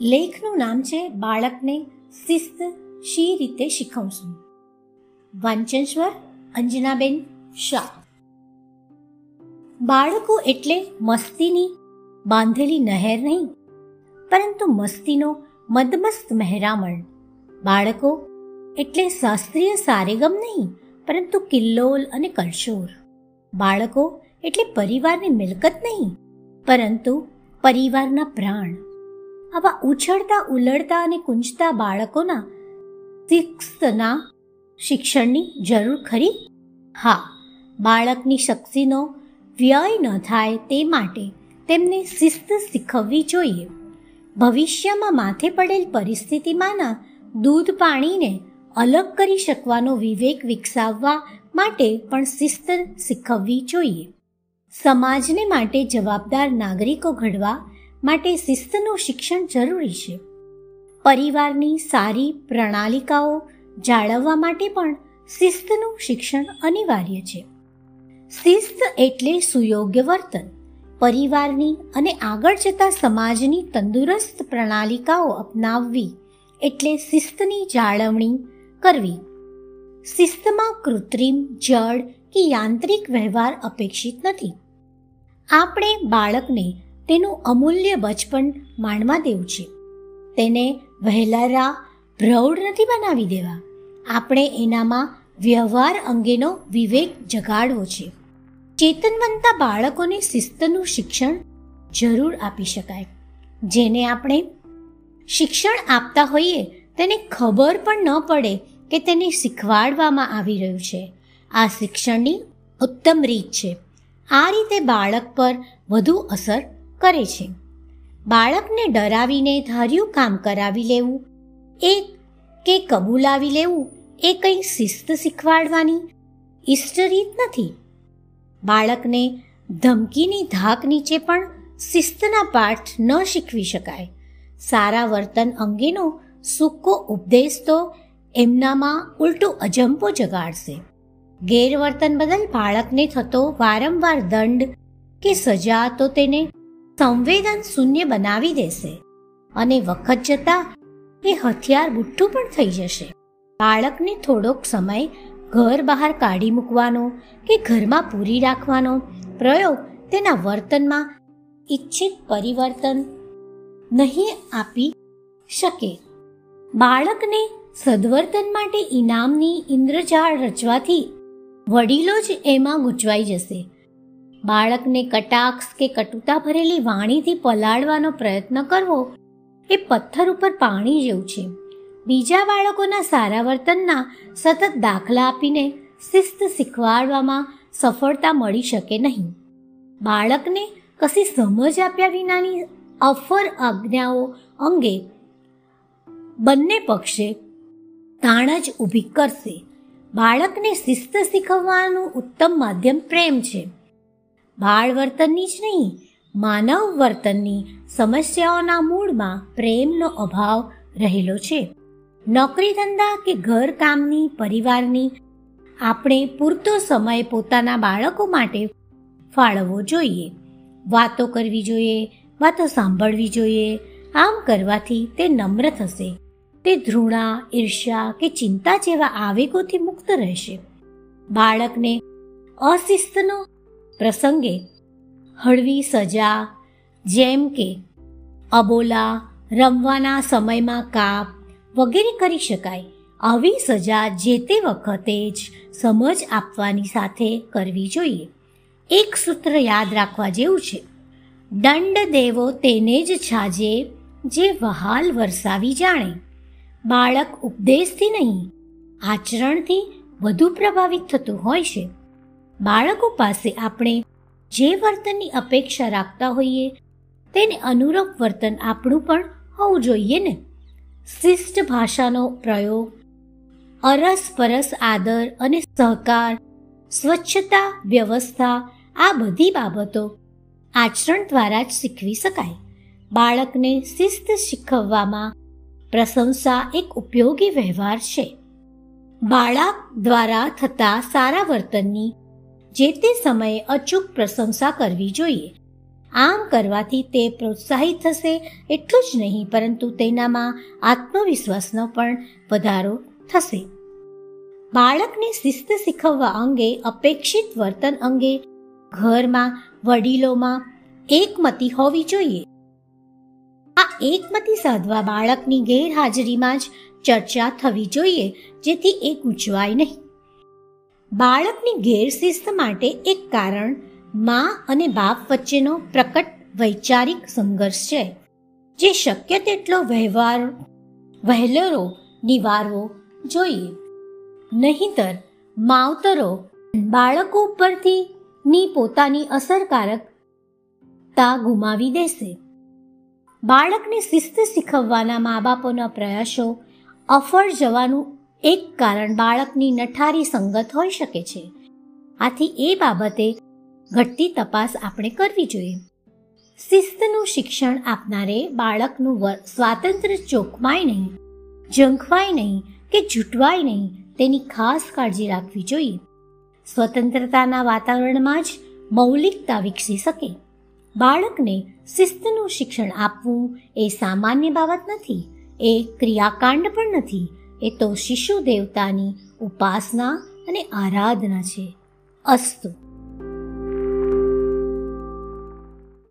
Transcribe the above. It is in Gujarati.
લેખનું નામ છે બાળકને શિસ્ત શી રીતે શીખવશું? વાંચન સ્વર અંજનાબેન શાહ. બાળકો એટલે મસ્તીની બાંધેલી નહેર નહીં, પરંતુ મસ્તીનો મદમસ્ત મહેરામણ. બાળકો એટલે શાસ્ત્રીય સારેગમ નહીં, પરંતુ કિલ્લોલ અને કરશોર. બાળકો એટલે પરિવારની મિલકત નહીં, પરંતુ પરિવારના પ્રાણ. આવા ઉછળતા, ઉલળતા અને કુંજતા બાળકોના શિસ્તના શિક્ષણની જરૂર ખરી? હા, બાળકની શક્તિનો વ્યય ન થાય તે માટે તેમને શિસ્ત શીખવવી જોઈએ. ભવિષ્યમાં માથે પડેલ પરિસ્થિતિમાંના દૂધ પાણીને અલગ કરી શકવાનો વિવેક વિકસાવવા માટે પણ શિસ્ત શીખવવી જોઈએ. સમાજને માટે જવાબદાર નાગરિકો ઘડવા માટે શિસ્તનું શિક્ષણ જરૂરી છે. પરિવારની સારી પ્રણાલિકાઓ જાળવવા માટે પણ શિસ્તનું શિક્ષણ અનિવાર્ય છે. શિસ્ત એટલે સુયોગ્ય વર્તન. પરિવારની અને આગળ જતા સમાજની તંદુરસ્ત પ્રણાલિકાઓ અપનાવવી એટલે શિસ્તની જાળવણી કરવી. શિસ્તમાં કૃત્રિમ જળ કે યાંત્રિક વ્યવહાર અપેક્ષિત નથી. આપણે બાળકને તેનું અમૂલ્ય બચપણ માણવા દેવું છે. તેને વહેલારા પ્રૌઢ નથી બનાવી દેવા. આપણે એનામાં વ્યવહાર અંગેનો વિવેક જગાડવો છે. ચેતનવંતા બાળકોને શિસ્તનું શિક્ષણ જરૂર આપી શકાય. જેને આપણે શિક્ષણ આપતા હોઈએ તેને ખબર પણ ન પડે કે તેને શીખવાડવામાં આવી રહ્યું છે. આ શિક્ષણની ઉત્તમ રીત છે. આ રીતે બાળક પર વધુ અસર કરે છે. બાળકને ડરાવીને ધાર્યું કામ કરાવી લેવું, એ કે કબૂલાવી લેવું, એ કંઈ શિસ્ત શીખવાડવાની ઇષ્ટ રીત નથી. બાળકને ધમકીની ધાક નીચે પણ શિસ્તના પાઠ ન શીખવી શકાય. સારા વર્તન અંગેનો સૂકો ઉપદેશ તો એમનામાં ઉલટું અજંપો જગાડશે. ગેરવર્તન બદલ બાળકને થતો વારંવાર દંડ કે સજા તો તેને સંવેદન શૂન્ય બનાવી દેશે અને વખત જતા એ હથિયાર બુઠ્ઠું પણ થઈ જશે. બાળકને થોડોક સમય ઘર બહાર કાઢી મૂકવાનો કે ઘરમાં પૂરી રાખવાનો પ્રયોગ તેના વર્તનમાં ઈચ્છિત પરિવર્તન નહીં આપી શકે. બાળકને સદવર્તન માટે ઇનામની ઇન્દ્રજાળ રચવાથી વડીલો જ એમાં ગૂંચવાઈ જશે. બાળકને કટાક્ષ કે કટુતા ભરેલી વાણીથી પલાળવાનો પ્રયત્ન કરવો એ પથ્થર ઉપર પાણી જેવું છે. બીજા બાળકોના સારા વર્તનના સતત દાખલા આપીને શિસ્ત શીખવાડવામાં સફળતા મળી શકે નહીં. બાળકને કશી સમજ આપ્યા વિનાની અફર આજ્ઞાઓ અંગે બંને પક્ષે તાણ જ ઊભી કરશે. બાળકને શિસ્ત શીખવવાનું ઉત્તમ માધ્યમ પ્રેમ છે. બાળ વર્તનની જ નહીં માનવ વર્તનની સમસ્યાઓના મૂળમાં પ્રેમનો અભાવ રહેલો છે. નોકરી ધંધા કે ઘર કામની પરિવારની આપણે પૂરતો સમય પોતાના બાળકો માટે ફાળવવો જોઈએ. વાતો કરવી જોઈએ, વાતો સાંભળવી જોઈએ, આમ કરવાથી તે નમ્ર થશે. તે ધૃણા, ઈર્ષ્યા કે ચિંતા જેવા આવેગોથી મુક્ત રહેશે. બાળકને અશિસ્તનો પ્રસંગે હળવી સજા, જેમ કે અબોલા, રમવાના સમયમાં કાપ વગેરે કરી શકાય, આવી સજા જે તે વખતે જ સમજ આપવાની સાથે કરવી જોઈએ. એક સૂત્ર યાદ રાખવા જેવું છે. દંડ દેવો તેને જ છાજે જે વહાલ વરસાવી જાણે. બાળક ઉપદેશથી નહીં, આચરણથી વધુ પ્રભાવિત થતું હોય છે. બાળકો પાસે આપણે જે વર્તનની અપેક્ષા રાખતા હોઈએ, તેને અનુરૂપ વર્તન આપણું પણ હોવું જોઈએ ને? શિષ્ટ ભાષાનો પ્રયોગ, અરસપરસ આદર અને સહકાર, સ્વચ્છતા, વ્યવસ્થા, આ બધી બાબતો આચરણ દ્વારા જ શીખવી શકાય. બાળકને શિસ્ત શીખવવામાં પ્રશંસા એક ઉપયોગી વ્યવહાર છે. બાળક દ્વારા થતા સારા વર્તનની જે તે સમયે અચૂક પ્રશંસા કરવી જોઈએ. આમ કરવાથી તે પ્રોત્સાહિત થશે એટલું જ નહીં, પરંતુ તેનામાં આત્મવિશ્વાસનો પણ વધારો થશે. બાળકને શિસ્ત શીખવવા અંગે, અપેક્ષિત વર્તન અંગે, ઘરમાં, વડીલોમાં એકમતી હોવી જોઈએ. આ એકમતી સાધવા બાળકની ગેરહાજરીમાં જ ચર્ચા થવી જોઈએ, જેથી એ ગૂંચવાય નહીં. બાળકની ગેરશિસ્ત માટે એક કારણ મા અને બાપ વચ્ચેનો પ્રકટ વૈચારિક સંઘર્ષ છે, જે શક્ય તેટલો વ્યવહાર, વહેલરો, નિવારવો જોઈએ. નહીંતર, માવતરો બાળકો પરથી ની પોતાની અસરકારકતા ગુમાવી દેશે. બાળકને શિસ્ત શીખવવાના મા બાપોના પ્રયાસો અફળ જવાનું એક કારણ બાળકની નઠારી સંગત હોઈ શકે છે. આથી એ બાબતે ઘટતી તપાસ આપણે કરવી જોઈએ. શિસ્તનું શિક્ષણ આપનારે બાળકનું સ્વાતંત્ર્ય ચોકમાય નહીં ઝંખવાય નહીં કે જૂટવાય નહીં તેની ખાસ કાળજી રાખવી જોઈએ. સ્વતંત્રતાના વાતાવરણમાં જ મૌલિકતા વિકસી શકે. બાળકને શિસ્તનું શિક્ષણ આપવું એ સામાન્ય બાબત નથી, એ ક્રિયાકાંડ પણ નથી એ તો શિશુ દેવતાની ઉપાસના અને આરાધના છે. અસ્તુ.